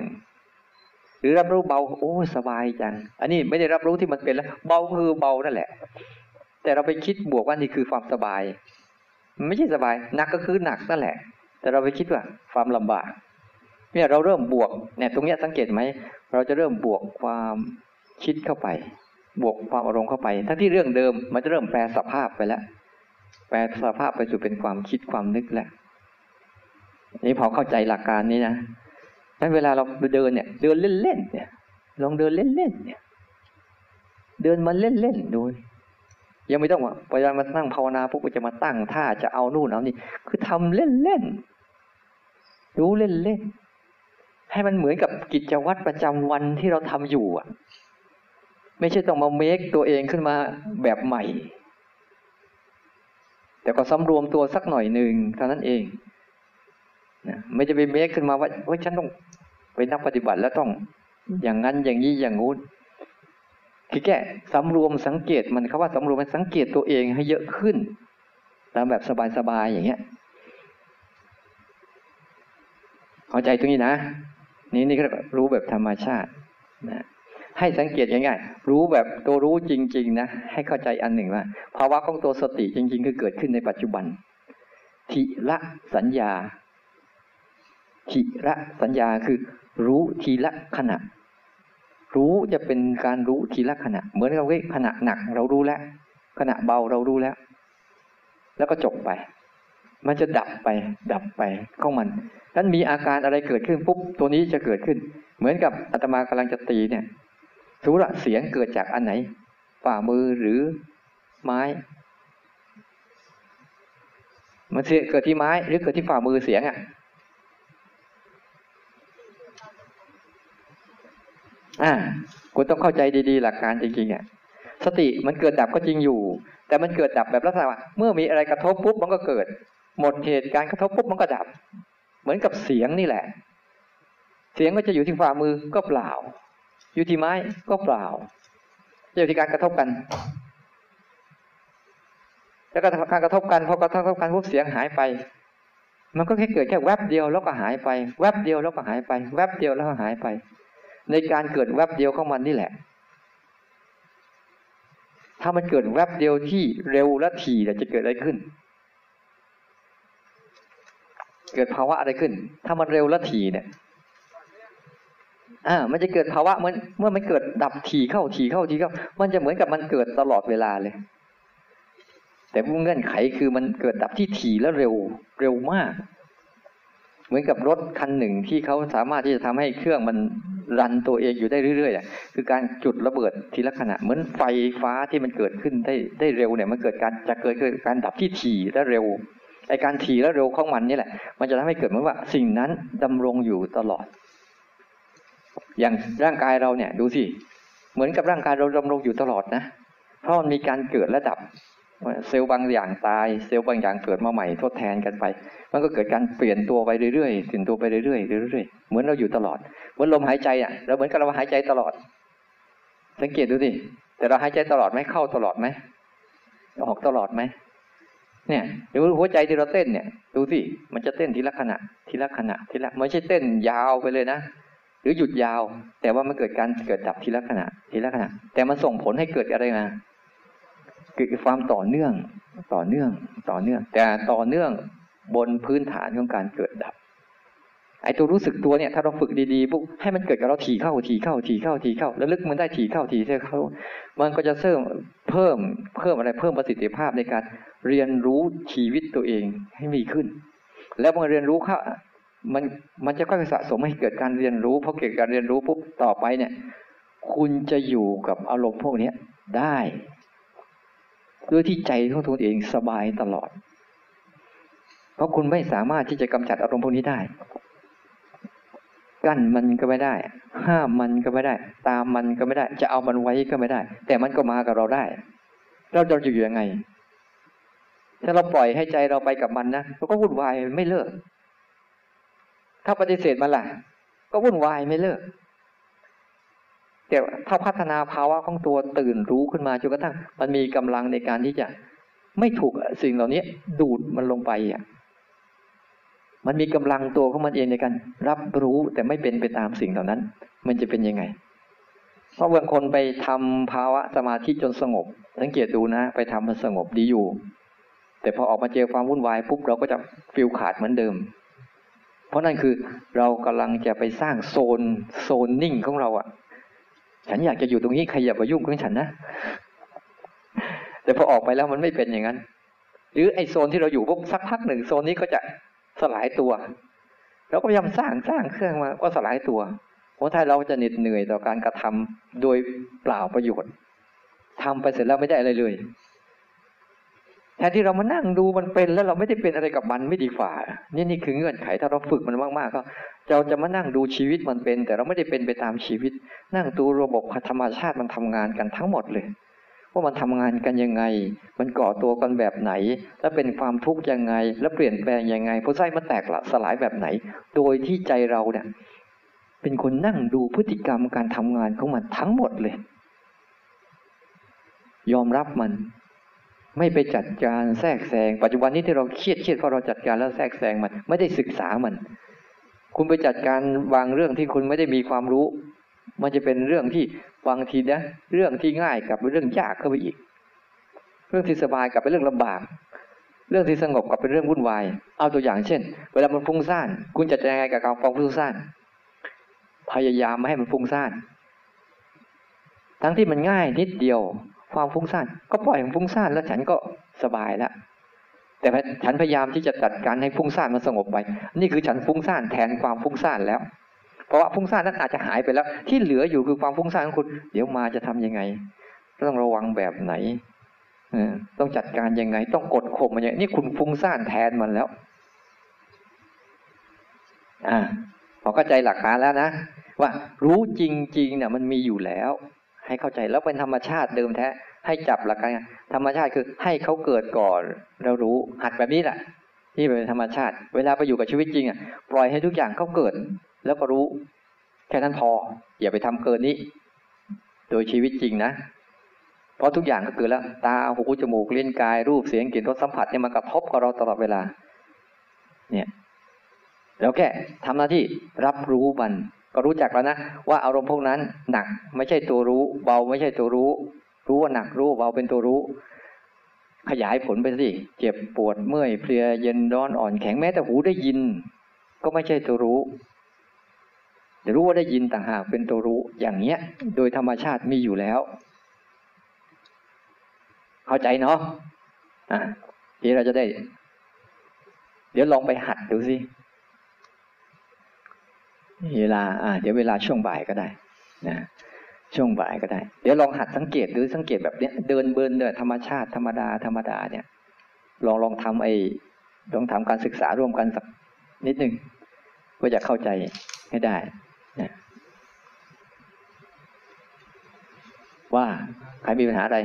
หรือรับรู้เบาโอ้สบายจัง อันนี้ไม่ได้รับรู้ที่มันเป็นแล้ว เบาคือเบานั่นแหละ แต่เราไปคิดบวกว่านี่คือความสบาย ไม่ใช่สบายหนักก็คือหนักนั่นแหละ แต่เราไปคิดว่าความลำบากเนี่ยเราเริ่มบวกเนี่ยตรงนี้สังเกตไหมเราจะเริ่มบวกความคิดเข้าไป บวกความอารมณ์เข้าไป ทั้งที่เรื่องเดิมมันจะเริ่มแปลสภาพไปแล้ว แปลสภาพไปสู่เป็นความคิดความนึกแล้วนี่พอเข้าใจหลักการนี้นะ นั้นเวลาเราเดินเนี่ยเดินเล่นๆเนี่ย ลองเดินเล่นๆเนี่ย เดินมาเล่นๆดูยังไม่ต้องว่าเวลามมานั่งภาวนาพวกจะมาตั้งท่าจะเอานู่นเอานี่ คือทำเล่นๆรู้เล่นๆให้มันเหมือนกับกิจวัตรประจำวันที่เราทำอยู่อะ ไม่ใช่ต้องมาเมคตัวเองขึ้นมาแบบใหม่ แต่ก็สำรวมตัวสักหน่อยหนึ่งเท่านั้นเอง นะไม่จะไปเมคขึ้นมาว่าว่าฉันต้องไปนักปฏิบัติแล้วต้อง อย่างนั้นอย่างนี้อย่างงู้นคือแค่สำรวมสังเกตมันคาว่าสำรวมมันสังเกตตัวเองให้เยอะขึ้นตามแบบสบายๆอย่างเงี้ยเข้าใจตรงนี้นะ นี่นี่ก็รู้แบบธรรมชาตินะให้สังเกตง่ายๆ รู้แบบตัวรู้จริง ๆ นะ ให้เข้าใจอันหนึ่งว่าภาวะของตัวสติจริง ๆ คือเกิดขึ้นในปัจจุบัน ทิละสัญญา ทิละสัญญาคือ รู้ทีละขณะ รู้จะเป็นการรู้ทีละขณะ เหมือนกับว่าขณะหนักเรารู้แล้ว ขณะเบาเรารู้แล้ว แล้วก็จบไป มันจะดับไป ดับไปของมันนั้นมีอาการอะไรเกิดขึ้นปุ๊บตัวนี้จะเกิดขึ้น เหมือนกับอาตมากำลังจะตีเนี่ยสูระเสียงเกิดจากอันไหน ฝ่ามือหรือไม้ มันเกิดที่ไม้หรือเกิดที่ฝ่ามือเสียงอะ อ่าคุณต้องเข้าใจดีๆ หลักการจริงๆอะสติมันเกิดดับก็จริงอยู่ แต่มันเกิดดับแบบลักษณะเมื่อมีอะไรกระทบปุ๊บมันก็เกิด หมดเหตุการกระทบปุ๊บมันก็ดับ เหมือนกับเสียงนี่แหละ เสียงก็จะอยู่ที่ฝ่ามือก็เปล่า อยู่ที่ไม้ก็เปล่าอยู่ที่การกระทบกันแล้วก็การกระทบกันพอกระทบกันปุ๊บเสียงหายไป มันก็แค่เกิดแค่แวบเดียวแล้วก็หายไป แวบเดียวแล้วก็หายไป แวบเดียวแล้วก็หายไป ในการเกิดแวบเดียวของมันนี่แหละ ถ้ามันเกิดแวบเดียวที่เร็วและถี่จะเกิดอะไรขึ้น เกิดภาวะอะไรขึ้น ถ้ามันเร็วและถี่เนี่ยอ่ามันจะเกิดภาวะเมื่อเมื่อมันเกิดดับถี่เข้าถี่เข้าถี่เข้า มันจะเหมือนกับมันเกิดตลอดเวลาเลย แต่เงื่อนไขคือมันเกิดดับที่ถี่และเร็วเร็วมาก เหมือนกับรถคันหนึ่งที่เขาสามารถที่จะทำให้เครื่องมันรันตัวเองอยู่ได้เรื่อยๆคือการจุดระเบิดทีละขณะ เหมือนไฟฟ้าที่มันเกิดขึ้นได้ได้เร็วเนี่ยมันเกิดการจะเกิดเกิดการดับที่ถี่และเร็วไอการถี่และเร็วของมันนี่แหละ มันจะทำให้เกิดเหมือนว่าสิ่งนั้นดำรงอยู่ตลอด อย่างร่างกายเราเนี่ยดูสิเหมือนกับร่างกายเราดำรงอยู่ตลอดนะ เพราะมันมีการเกิดและดับ เซลล์บางอย่างตายเซลล์บางอย่างเกิดมาใหม่ทดแทนกันไป มันก็เกิดการเปลี่ยนตัวไปเรื่อยๆเปลี่ยนตัวไปเรื่อยๆเรื่อยๆเหมือนเราอยู่ตลอดเหมือนลมหายใจอะเราเหมือนกับเราหายใจตลอด สังเกตดูสิแต่เราหายใจตลอดไหมเข้าตลอดไหมออกตลอดไหมเนี่ยดูหัวใจที่เราเต้นเนี่ยดูสิมันจะเต้นทีละขณะ ทีละขณะทีละไม่ใช่เต้นยาวไปเลยนะหรือหยุดยาว แต่ว่ามันเกิดการเกิดดับทีละขณะ ทีละขณะ แต่มันส่งผลให้เกิดอะไรมา เกิดความต่อเนื่องต่อเนื่องต่อเนื่อง แต่ต่อเนื่องบนพื้นฐานของการเกิดดับ ไอ้ตัวรู้สึกตัวเนี่ย ถ้าเราฝึกดีๆปุ๊บให้มันเกิดกับเราถี่เข้าถี่เข้าถี่เข้าถี่เข้า แล้วลึกมันได้ถี่เข้าถี่เข้า มันก็จะเสริมเพิ่มเพิ่มอะไรเพิ่มประสิทธิภาพในการเรียนรู้ชีวิตตัวเองให้มีขึ้น แล้วเมื่อเรียนรู้เข้ามันมันจะค่อยสะสมให้เกิดการเรียนรู้พอเกิดการเรียนรู้ปุ๊บต่อไปเนี่ย คุณจะอยู่กับอารมณ์พวกนี้ได้ ด้วยที่ใจของตัวเองสบายตลอด เพราะคุณไม่สามารถที่จะกำจัดอารมณ์พวกนี้ได้ กั้นมันก็ไม่ได้ ห้ามมันก็ไม่ได้ ตามมันก็ไม่ได้ จะเอามันไว้ก็ไม่ได้ แต่มันก็มากับเราได้ เราจะอยู่ยังไง ถ้าเราปล่อยให้ใจเราไปกับมันนะเราก็วุ่นวายไม่เลิก ถ้าปฏิเสธมันล่ะ ก็วุ่นวายไม่เลิก แต่ถ้าพัฒนาภาวะของตัวตื่นรู้ขึ้นมาจนกระทั่งมันมีกำลังในการที่จะไม่ถูกสิ่งเหล่านี้ดูดมันลงไปอะมันมีกำลังตัวของมันเองในการรับรู้แต่ไม่เป็นไปตามสิ่งเหล่านั้น มันจะเป็นยังไง เพราะบางคนไปทำภาวะสมาธิจนสงบ สังเกตดูนะ ไปทำมันสงบดีอยู่ แต่พอออกมาเจอความวุ่นวายปุ๊บเราก็จะฟิลขาดเหมือนเดิม เพราะนั่นคือเรากำลังจะไปสร้างโซนโซนนิ่งของเราอะ ฉันอยากจะอยู่ตรงนี้ใครอย่ามายุ่งกับฉันนะ แต่พอออกไปแล้วมันไม่เป็นอย่างนั้น หรือไอโซนที่เราอยู่พวกสักพักหนึ่งโซนนี้ก็จะสลายตัวเราก็พยายามสร้างสร้างเครื่องมาก็สลายตัว เพราะถ้าเราจะเหน็ดเหนื่อยต่อการกระทำโดยเปล่าประโยชน์ทำไปเสร็จแล้วไม่ได้อะไรเลย แทนที่เรามานั่งดูมันเป็นแล้วเราไม่ได้เป็นอะไรกับมันไม่ดีฝ่านี่นี่คือเงื่อนไขถ้าเราฝึกมันมากๆก็เราจะมานั่งดูชีวิตมันเป็น แต่เราไม่ได้เป็นไปตามชีวิต นั่งดูระบบธรรมชาติมันทำงานกันทั้งหมดเลย ว่ามันทำงานกันยังไง มันก่อตัวกันแบบไหน แล้วเป็นความทุกข์ยังไง แล้วเปลี่ยนแปลงยังไงพอไส้มันแตกละสลายแบบไหน โดยที่ใจเราเนี่ยเป็นคนนั่งดูพฤติกรรมการทำงานของมันทั้งหมดเลย ยอมรับมัน ไม่ไปจัดการแทรกแซงปัจจุบันนี้ที่เราเครียดเครียดเพราะเราจัดการแล้วแทรกแซงมัน ไม่ได้ศึกษามัน คุณไปจัดการวางเรื่องที่คุณไม่ได้มีความรู้ มันจะเป็นเรื่องที่บางทีนะเรื่องที่ง่ายกับเรื่องยากเข้าไปอีก เรื่องที่สบายกับเป็นเรื่องลำบาก เรื่องที่สงบกับเป็นเรื่องวุ่นวาย เอาตัวอย่างเช่น เวลามันฟุ้งซ่าน คุณจะยังไงกับการฟังฟุ้งซ่านพยายามไม่ให้มันฟุ้งซ่าน ทั้งที่มันง่ายนิดเดียว ความฟุ้งซ่านก็ปล่อยมันฟุ้งซ่านแล้วฉันก็สบายแล้วแต่ฉันพยายามที่จะจัดการให้ฟุ้งซ่านมันสงบไป นี่คือฉันฟุ้งซ่านแทนความฟุ้งซ่านแล้ว เพราะว่าฟุ้งซ่านนั้นอาจจะหายไปแล้ว ที่เหลืออยู่คือความฟุ้งซ่านของคุณ เดี๋ยวมาจะทำยังไง ต้องระวังแบบไหนต้องจัดการยังไง ต้องกดข่มมันยังไงนี่คุณฟุ้งซ่านแทนมันแล้ว อ่าพอเข้าใจหลักการแล้วนะว่ารู้จริงๆเนี่ยมันมีอยู่แล้ว ให้เข้าใจแล้วเป็นธรรมชาติเดิมแท้ ให้จับหลักการธรรมชาติคือให้เขาเกิดก่อนเรารู้หัดแบบนี้แหละที่เป็นธรรมชาติ เวลาไปอยู่กับชีวิตจริงอะปล่อยให้ทุกอย่างเขาเกิด แล้วก็รู้ แค่นั้นพอ อย่าไปทำเกินนี้ โดยชีวิตจริงนะเพราะทุกอย่างก็คือแล้ว ตาหูจมูกลิ้นกายรูปเสียงกลิ่นรสสัมผัสเนี่ยมันกระทบกับเราตลอดเวลา เนี่ยแล้วแค่ทำหน้าที่รับรู้มัน ก็รู้จักแล้วนะว่าอารมณ์พวกนั้นหนักไม่ใช่ตัวรู้ เบาไม่ใช่ตัวรู้ รู้ว่าหนักรู้เบาเป็นตัวรู้ ขยายผลไปสิเจ็บปวดเมื่อยเพลียเย็นร้อนอ่อนแข็งแม้แต่หูได้ยิน ก็ไม่ใช่ตัวรู้จะรู้ว่าได้ยินต่างหากเป็นตัวรู้อย่างเนี้ย โดยธรรมชาติมีอยู่แล้ว เข้าใจเนาะอะทีเราจะได้ เดี๋ยวลองไปหัดดูสิ เวลาอ่าเดี๋ยวเวลาช่วงบ่ายก็ได้นะช่วงบ่ายก็ได้ เดี๋ยวลองหัดสังเกตหรือสังเกตแบบเนี้ยเดินเบินเดินธรรมชาติธรรมดาธรรมดาเนี่ย ลองลองทำไอ้ลองทำการศึกษาร่วมกันสักนิดหนึ่งเพื่อจะเข้าใจให้ได้นะว่าใครมีปัญหาอะไร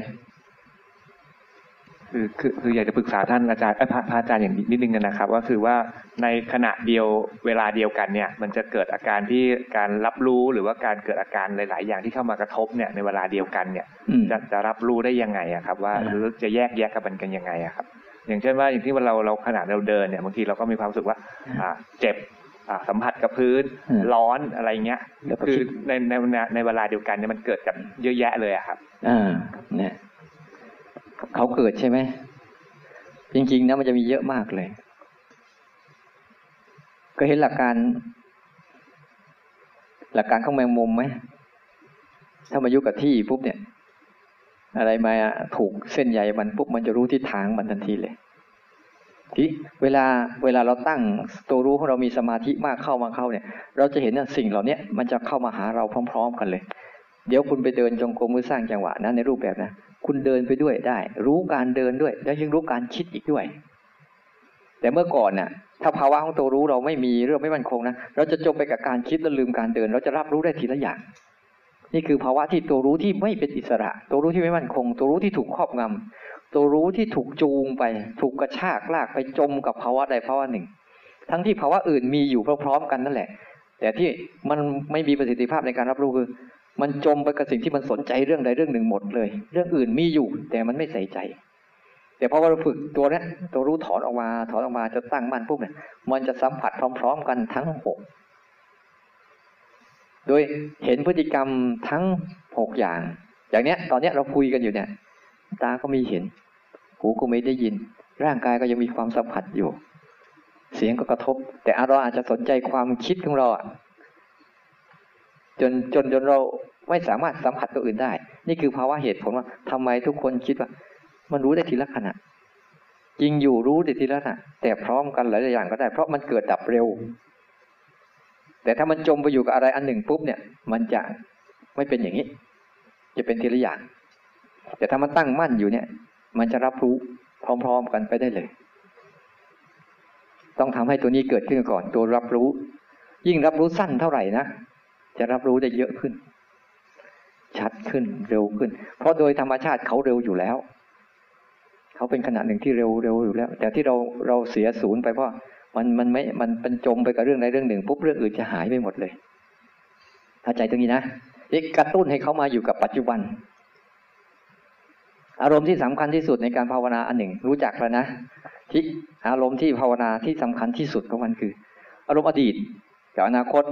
คือคือคืออยากจะปรึกษาท่านอาจารย์พระพระอาจารย์อย่างนิดนึงนะครับว่าคือว่าในขณะเดียวเวลาเดียวกันเนี่ย มันจะเกิดอาการที่การรับรู้หรือว่าการเกิดอาการหลาย ๆ อย่างที่เข้ามากระทบเนี่ยในเวลาเดียวกันเนี่ย จะจะรับรู้ได้ยังไงอะครับ ว่าหรือจะแยกแยกกันกันยังไงอะครับ อย่างเช่นว่าอย่างที่เราเราขณะเราเดินเนี่ยบางทีเราก็มีความรู้สึกว่า อ่าเจ็บสัมผัสกับพื้นร้อนอะไรเงี้ยคือในในในเวลาเดียวกันเนี่ยมันเกิดกับเยอะแยะเลยอะครับอ่าเนี่ย เขาเกิดใช่ไหมจริงๆนะมันจะมีเยอะมากเลย ก็เห็นหลักการ หลักการของแมงมุมไหมถ้ามายุกับที่ปุ๊บเนี่ย อะไรมาถูกเส้นใหญ่มันปุ๊บมันจะรู้ทิศทางมันทันทีเลยที่เวลาเวลาเราตั้งตัวรู้ของเรามีสมาธิมากเข้ามาเข้าเนี่ย เราจะเห็นว่าสิ่งเหล่านี้มันจะเข้ามาหาเราพร้อม ๆ กันเลย เดี๋ยวคุณไปเดินจงกรมมือสร้างจังหวะนะในรูปแบบนะ คุณเดินไปด้วยได้ รู้การเดินด้วย แล้วยังรู้การคิดอีกด้วย แต่เมื่อก่อนน่ะ ถ้าภาวะของตัวรู้เราไม่มีเรื่องไม่มั่นคงนะเราจะจมไปกับการคิดแล้วลืมการเดิน เราจะรับรู้ได้ทีละอย่าง นี่คือภาวะที่ตัวรู้ที่ไม่เป็นอิสระ ตัวรู้ที่ไม่มั่นคง ตัวรู้ที่ถูกครอบงำตัวรู้ที่ถูกจูงไป ถูกกระชากลากไปจมกับภาวะใดภาวะหนึ่ง ทั้งที่ภาวะอื่นมีอยู่พร้อมๆกันนั่นแหละ แต่ที่มันไม่มีประสิทธิภาพในการรับรู้คือ มันจมไปกับสิ่งที่มันสนใจเรื่องใดเรื่องหนึ่งหมดเลย เรื่องอื่นมีอยู่ แต่มันไม่ใส่ใจ แต่พอเราฝึกตัวนี้ตัวรู้ถอนออกมา ถอนออกมาจะตั้งมั่นปุ๊บเนี่ย มันจะสัมผัสพร้อม ๆ กันทั้งหกโดยเห็นพฤติกรรมทั้งหกอย่าง อย่างเนี้ย ตอนเนี้ยเราคุยกันอยู่เนี่ย ตาก็มีเห็น หูก็ไม่ได้ยิน ร่างกายก็ยังมีความสัมผัสอยู่ เสียงก็กระทบ แต่เราอาจจะสนใจความคิดของเราอะ จนจนจนเราไม่สามารถสัมผัสตัวอื่นได้ นี่คือภาวะเหตุผลว่าทำไมทุกคนคิดว่า มันรู้ได้ทีละขณะจริงอยู่รู้ได้ทีละขณะแต่พร้อมกันหลายอย่างก็ได้ เพราะมันเกิดดับเร็ว แต่ถ้ามันจมไปอยู่กับอะไรอันหนึ่งปุ๊บเนี่ย มันจะไม่เป็นอย่างนี้ จะเป็นทีละอย่าง แต่ถ้ามันตั้งมั่นอยู่เนี่ย มันจะรับรู้พร้อมๆกันไปได้เลย ต้องทำให้ตัวนี้เกิดขึ้นก่อน ตัวรับรู้ ยิ่งรับรู้สั้นเท่าไหร่นะ จะรับรู้ได้เยอะขึ้น ชัดขึ้นเร็วขึ้น เพราะโดยธรรมชาติเขาเร็วอยู่แล้ว เขาเป็นขนาดหนึ่งที่เร็วเร็วอยู่แล้ว แต่ที่เราเราเสียศูนย์ไปเพราะมันมันไม่มันเป็นจมไปกับเรื่องใดเรื่องหนึ่งปุ๊บเรื่องอื่นจะหายไปหมดเลยเข้าใจตรงนี้นะนี่กระตุ้นให้เขามาอยู่กับปัจจุบัน อารมณ์ที่สำคัญที่สุดในการภาวนาอันหนึ่ง รู้จักแล้วนะที่อารมณ์ที่ภาวนาที่สำคัญที่สุดของมันคือ อารมณ์อดีตกับอนาคต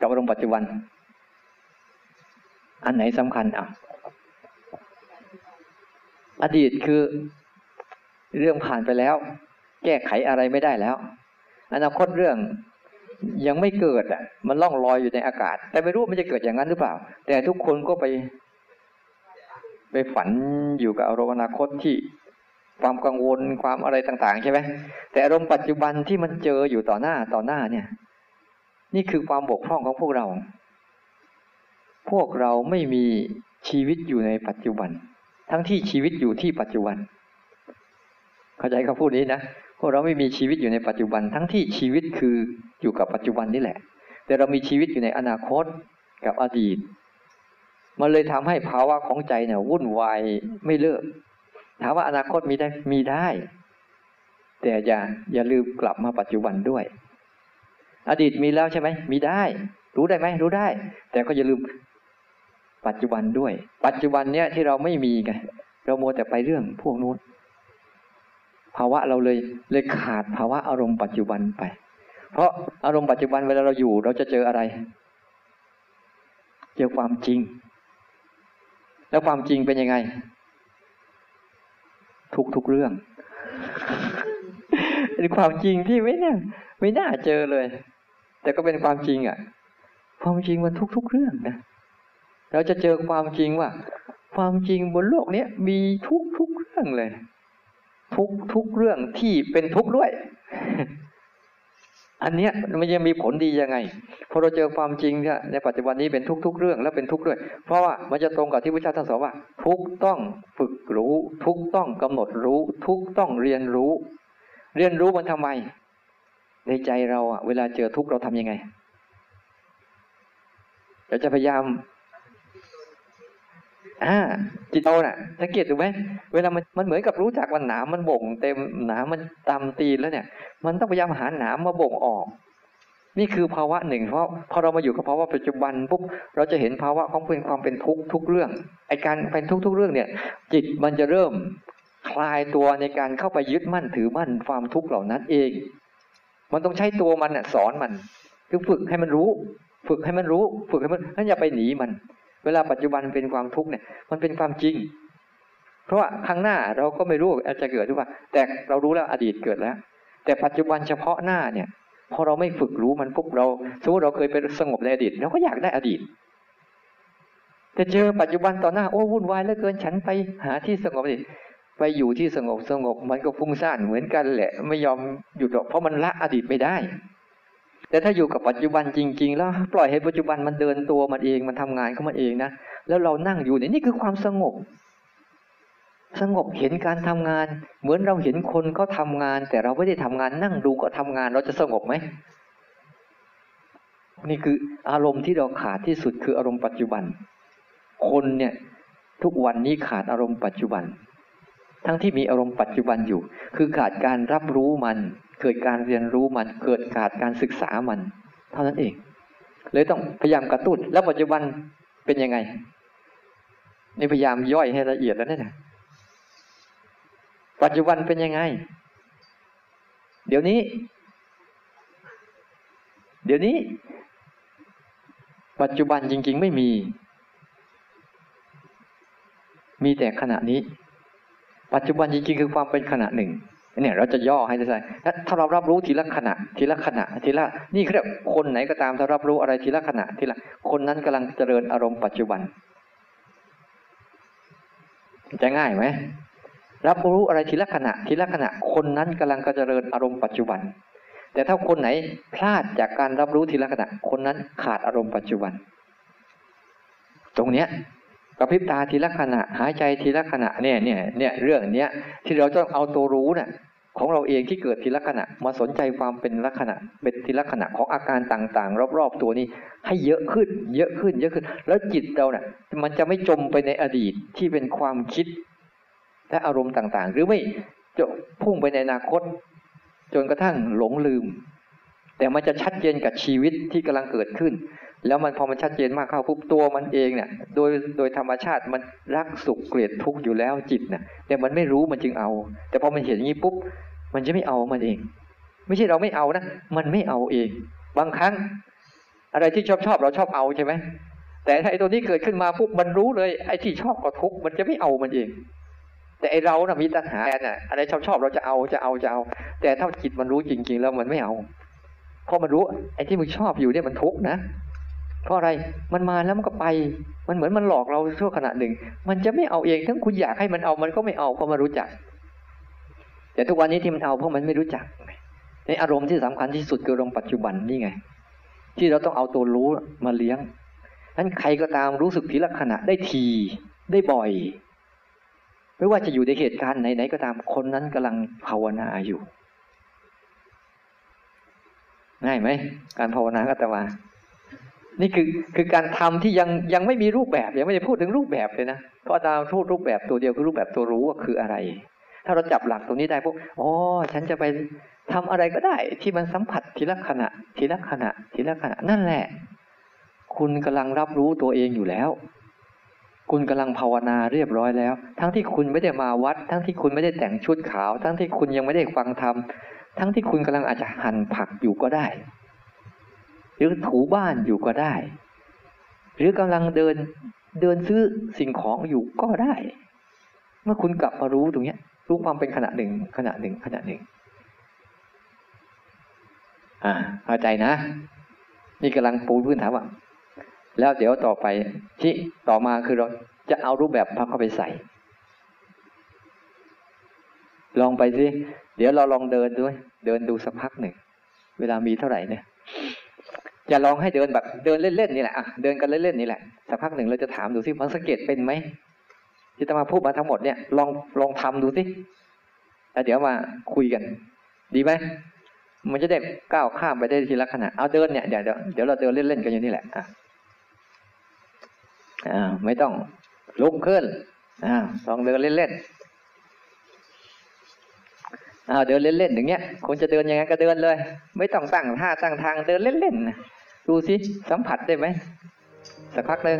กับอารมณ์ปัจจุบัน อันไหนสำคัญอะอดีตคือเรื่องผ่านไปแล้ว แก้ไขอะไรไม่ได้แล้ว อนาคตเรื่องยังไม่เกิดอะ มันล่องลอยอยู่ในอากาศ แต่ไม่รู้มันจะเกิดอย่างนั้นหรือเปล่า แต่ทุกคนก็ไป ไปฝันอยู่กับอารมณ์อนาคตที่ความกังวลความอะไรต่าง ๆ ใช่ไหมแต่อารมณ์ปัจจุบันที่มันเจออยู่ต่อหน้าต่อหน้าเนี่ย นี่คือความบกพร่องของพวกเรา พวกเราไม่มีชีวิตอยู่ในปัจจุบัน ทั้งที่ชีวิตอยู่ที่ปัจจุบัน เข้าใจคำพูดนี้นะ พวกเราไม่มีชีวิตอยู่ในปัจจุบัน ทั้งที่ชีวิตคืออยู่กับปัจจุบันนี่แหละ แต่เรามีชีวิตอยู่ในอนาคตกับอดีต มันเลยทำให้ภาวะของใจเนี่ยวุ่นวายไม่เลิก ถามว่าอนาคตมีได้ มีได้ แต่อย่าอย่าลืมกลับมาปัจจุบันด้วย อดีตมีแล้วใช่ไหมมีได้ รู้ได้ไหมรู้ได้ แต่ก็อย่าลืมปัจจุบันด้วย ปัจจุบันเนี้ยที่เราไม่มีไงเราโมแต่ไปเรื่องพวกนู้นภาวะเราเลยเลยขาดภาวะอารมณ์ปัจจุบันไป เพราะอารมณ์ปัจจุบันเวลาเราอยู่ เราจะเจออะไร เจอความจริง แล้วความจริงเป็นยังไง ทุกทุกเรื่องเป็นความจริงที่ไม่น่าไม่น่าเจอเลย แต่ก็เป็นความจริงอะ ความจริงมันทุกทุกเรื่องนะ เราจะเจอความจริงว่า ความจริงบนโลกนี้มีทุกทุกเรื่องเลย ทุกทุกเรื่องที่เป็นทุกข์ด้วย อันเนี้ยมันจะมีผลดียังไงพอเราเจอความจริงเนี่ยในปัจจุบันนี้เป็นทุกทุกเรื่องแล้วเป็นทุกข์ด้วย เพราะว่ามันจะตรงกับที่พระเจ้าท่านสอนว่า ทุกต้องฝึกรู้ ทุกต้องกำหนดรู้ ทุกต้องเรียนรู้ เรียนรู้มันทำไม ในใจเราอะเวลาเจอทุกข์เราทํำยังไง เราจะพยายามอ่าจิตเราน่ะสังเกตดูไหมเวลามันมันเหมือนกับรู้จักว่าหนามมันบ่ง เต็มหนามมันตำตีนแล้วเนี่ย มันต้องพยายามหาหนามมาบ่งออก นี่คือภาวะหนึ่ง เพราะพอเรามาอยู่กับภาวะปัจจุบันปุ๊บเราจะเห็นภาวะของเป็นความเป็นทุกข์ทุกเรื่องไอการเป็นทุกทุกเรื่องเนี่ย จิตมันจะเริ่มคลายตัวในการเข้าไปยึดมั่นถือมั่นความทุกข์เหล่านั้นเอง มันต้องใช้ตัวมันสอนมัน คือฝึกให้มันรู้ ฝึกให้มันรู้ ฝึกให้มันนั่นอย่าไปหนีมัน เวลาปัจจุบันเป็นความทุกข์เนี่ย มันเป็นความจริง เพราะว่าข้างหน้าเราก็ไม่รู้อาจจะเกิดหรือเปล่า แต่เรารู้แล้วอดีตเกิดแล้ว แต่ปัจจุบันเฉพาะหน้าเนี่ย พอเราไม่ฝึกรู้มันปุ๊บเราสมมติเราเคยไปสงบในอดีตเราก็อยากได้อดีตแต่เจอปัจจุบันต่อหน้าโอ้วุ่นวายเหลือเกินฉันไปหาที่สงบดิ ไปอยู่ที่สงบสงบมันก็ฟุ้งซ่านเหมือนกันแหละ ไม่ยอมหยุดหรอกเพราะมันละอดีตไม่ได้ แต่ถ้าอยู่กับปัจจุบันจริง ๆ แล้วปล่อยให้ปัจจุบันมันเดินตัวมันเองมันทำงานของมันเองนะแล้วเรานั่งอยู่นี่นี่คือความสงบ สงบเห็นการทำงาน เหมือนเราเห็นคนเขาทางาน แต่เราไม่ได้ทำงานนั่งดูก็ทำงาน เราจะสงบไหมนี่คืออารมณ์ที่เราขาดที่สุดคืออารมณ์ปัจจุบัน คนเนี่ยทุกวันนี้ขาดอารมณ์ปัจจุบัน ทั้งที่มีอารมณ์ปัจจุบันอยู่ คือขาดการรับรู้มัน เกิดการเรียนรู้มัน เกิดการการศึกษามัน เท่านั้นเอง เลยต้องพยายามกระตุ้น แล้วปัจจุบันเป็นยังไง นี่พยายามย่อยให้ละเอียดแล้วเนี่ยปัจจุบันเป็นยังไง เดี๋ยวนี้ เดี๋ยวนี้ ปัจจุบันจริง ๆ ไม่มี มีแต่ขณะนี้ ปัจจุบันจริงๆคือความเป็นขณะหนึ่งเนี่ยเราจะย่อให้ได้ถ้าเรารับรู้ทีละขณะ ทีละขณะ ทีละ นี่เรียกคนไหนก็ตามถ้ารับรู้อะไรทีละขณะ ทีละ คนนั้นกำลังเจริญอารมณ์ปัจจุบัน จะง่ายไหม รับรู้อะไรทีละขณะ ทีละขณะ คนนั้นกำลังเจริญอารมณ์ปัจจุบัน แต่ถ้าคนไหนพลาดจากการรับรู้ทีละขณะ คนนั้นขาดอารมณ์ปัจจุบัน ตรงเนี้ย กระพริบตาทีละขณะ หายใจทีละขณะเนี่ยเนี่ยเนี่ยเรื่องเนี้ยที่เราต้องเอาตัวรู้เนี่ยของเราเองที่เกิดทีละขณะ มาสนใจความเป็นลักษณะ เป็นทีละขณะของอาการต่างๆ รอบๆตัวนี้ ให้เยอะขึ้น เยอะขึ้น เยอะขึ้น แล้วจิตเราเนี่ยมันจะไม่จมไปในอดีตที่เป็นความคิด และอารมณ์ต่างๆ หรือไม่จะพุ่งไปในอนาคต จนกระทั่งหลงลืม แต่มันจะชัดเจนกับชีวิตที่กำลังเกิดขึ้น แล้วมันพอมันชัดเจนมากเข้าปุ๊บตัวมันเองเนี่ยโดยโดยธรรมชาติมันรักสุขเกลียดทุกข์อยู่แล้วจิตเนี่ยแต่มันไม่รู้มันจึงเอา แต่พอมันเห็นอย่างนี้ปุ๊บมันจะไม่เอามันเอง ไม่ใช่เราไม่เอานะมันไม่เอาเอง บางครั้ง อะไรที่ชอบชอบเราชอบเอาใช่ไหมแต่ถ้าไอ้ตัวนี้เกิดขึ้นมาปุ๊บมันรู้เลย ไอ้ที่ชอบก็ทุกข์มันจะไม่เอามันเอง แต่ไอ้เราน่ะมีตัณหาน่ะอะไรชอบชอบเราจะเอาจะเอาจะเอา แต่ถ้าจิตมันรู้จริง ๆ แล้วมันไม่เอาเพราะมันรู้ ไอ้ที่มึงชอบอยู่เนี่ยมันทุกข์นะ เพราะอะไรมันมาแล้วมันก็ไป มันเหมือนมันหลอกเราชั่วขณะหนึ่ง มันจะไม่เอาเองทั้งคุณอยากให้มันเอามันก็ไม่เอาเพราะมันรู้จัก แต่ทุกวันนี้ที่มันเอาเพราะมันไม่รู้จักในอารมณ์ที่สำคัญที่สุดคืออารมณ์ปัจจุบันนี่ไง ที่เราต้องเอาตัวรู้มาเลี้ยงนั้นใครก็ตามรู้สึกทีละขณะได้ทีได้บ่อย ไม่ว่าจะอยู่ในเหตุการณ์ไหนๆก็ตามคนนั้นกำลังภาวนาอยู่ ง่ายไหมการภาวนาก็ตมานี่ นี่คือคือการทำที่ยังยังไม่มีรูปแบบยังไม่ได้พูดถึงรูปแบบเลยนะเพราะอามาพูดรูปแบบตัวเดียวคือรูปแบบตัวรู้ว่าคืออะไร ถ้าเราจับหลักตรงนี้ได้ปุ๊บอ๋อฉันจะไปทำอะไรก็ได้ ที่มันสัมผัสทีละขณะ ทีละขณะ ทีละขณะนั่นแหละ คุณกำลังรับรู้ตัวเองอยู่แล้ว คุณกำลังภาวนาเรียบร้อยแล้ว ทั้งที่คุณไม่ได้มาวัด ทั้งที่คุณไม่ได้แต่งชุดขาว ทั้งที่คุณยังไม่ได้ฟังธรรมทั้งที่คุณกำลังอาจจะหั่นผักอยู่ก็ได้ หรือถูบ้านอยู่ก็ได้ หรือกำลังเดินเดินซื้อสิ่งของอยู่ก็ได้ เมื่อคุณกลับมารู้ตรงนี้รู้ความเป็นขณะหนึ่งขณะหนึ่งขณะหนึ่ง อ่าเข้าใจนะ นี่กำลังปูพื้นฐานว่าแล้วเดี๋ยวต่อไปที่ต่อมาคือเราจะเอารูปแบบพักเข้าไปใส่ ลองไปสิ เดี๋ยวเราลองเดินด้วย เดินดูสักพักหนึ่ง เวลามีเท่าไหร่เนี่ย อย่าลองให้เดินแบบเดินเล่นๆนี่แหละอะเดินกันเล่นๆนี่แหละสักพักหนึ่งเราจะถามดูสิมันสังเกตเป็นไหมที่ตมาพูดมาทั้งหมดเนี่ยลองลองทำดูสิแล้วเดี๋ยวมาคุยกัน ดีไหมมันจะได้ก้าวข้ามไปได้ทีละขณะเอาเดินเนี่ยเดี๋ยวเดี๋ยวเราเดินเล่นๆกันอยู่นี่แหละอะอ่าไม่ต้องลุกขึ้นอ่าลองเดินเล่นๆอ่าเดินเล่นๆอย่างเงี้ยคุณจะเดินยังไงก็เดินเลย ไม่ต้องตั้งท่าตั้งทางเดินเล่นๆ ดูสิสัมผัสได้ไหมสักพักหนึ่ง